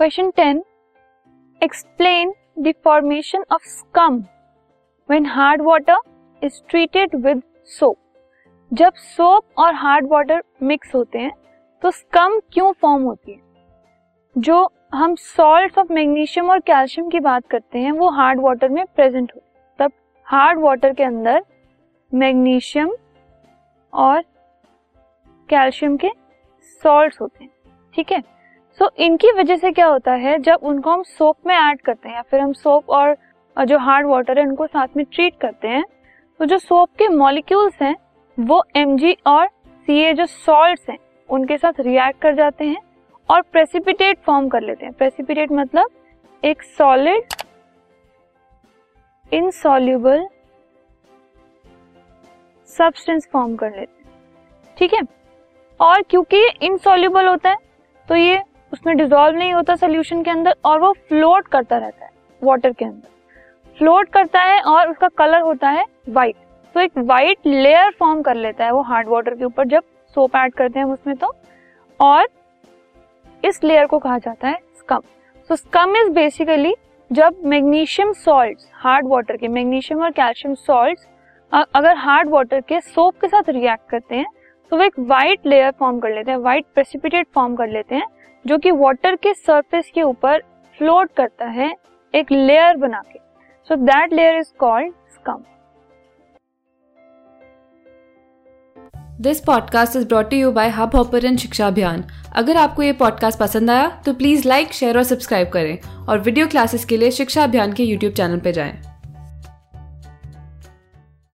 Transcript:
Question ten explain the formation of scum when hard water is treated with soap जब soap और hard water mix होते हैं तो scum क्यों form होती है? जो हम सॉल्ट ऑफ़ मैग्नीशियम और कैल्शियम की बात करते हैं, वो हार्ड वाटर में प्रेजेंट हो। तब हार्ड वाटर के अंदर मैग्नीशियम और कैल्शियम के सॉल्ट्स होते हैं। ठीक है? सो so, इनकी वजह से क्या होता है जब उनको हम सोप में ऐड करते हैं या फिर हम सोप और जो हार्ड वाटर है उनको साथ में ट्रीट करते हैं तो जो सोप के मॉलिक्यूल्स हैं वो एमजी और सीए जो सॉल्ट हैं उनके साथ रिएक्ट कर जाते हैं और प्रेसिपिटेट फॉर्म कर लेते हैं। प्रेसिपिटेट मतलब एक सॉलिड इनसॉल्युबल सब्सटेंस फॉर्म कर लेते हैं। ठीक है? और क्योंकि ये इनसॉल्यूबल होता है तो ये उसमें डिजोल्व नहीं होता सोल्यूशन के अंदर और वो फ्लोट करता रहता है वाटर के अंदर। फ्लोट करता है और उसका कलर होता है वाइट तो एक वाइट लेयर फॉर्म कर लेता है वो हार्ड वाटर के ऊपर, जब सोप ऐड करते हैं उसमें तो। और इस लेयर को कहा जाता है scum so scum is basically जब मैग्नीशियम सॉल्ट्स हार्ड वाटर के मैग्नीशियम और कैल्शियम सॉल्ट्स अगर हार्ड वाटर के सोप के साथ रिएक्ट करते हैं तो वो एक वाइट लेयर फॉर्म कर लेते हैं वाइट प्रेसिपिटेट फॉर्म कर लेते हैं। जो कि वाटर के सरफेस के ऊपर फ्लोट करता है, एक लेयर बना के। So that layer is called scum this podcast is brought you by Hubhopper Shiksha Abhiyan अगर आपको ये पॉडकास्ट पसंद आया तो प्लीज़ लाइक शेयर और सब्सक्राइब करें। और वीडियो क्लासेस के लिए शिक्षा अभियान के यूट्यूब चैनल पर जाएँ।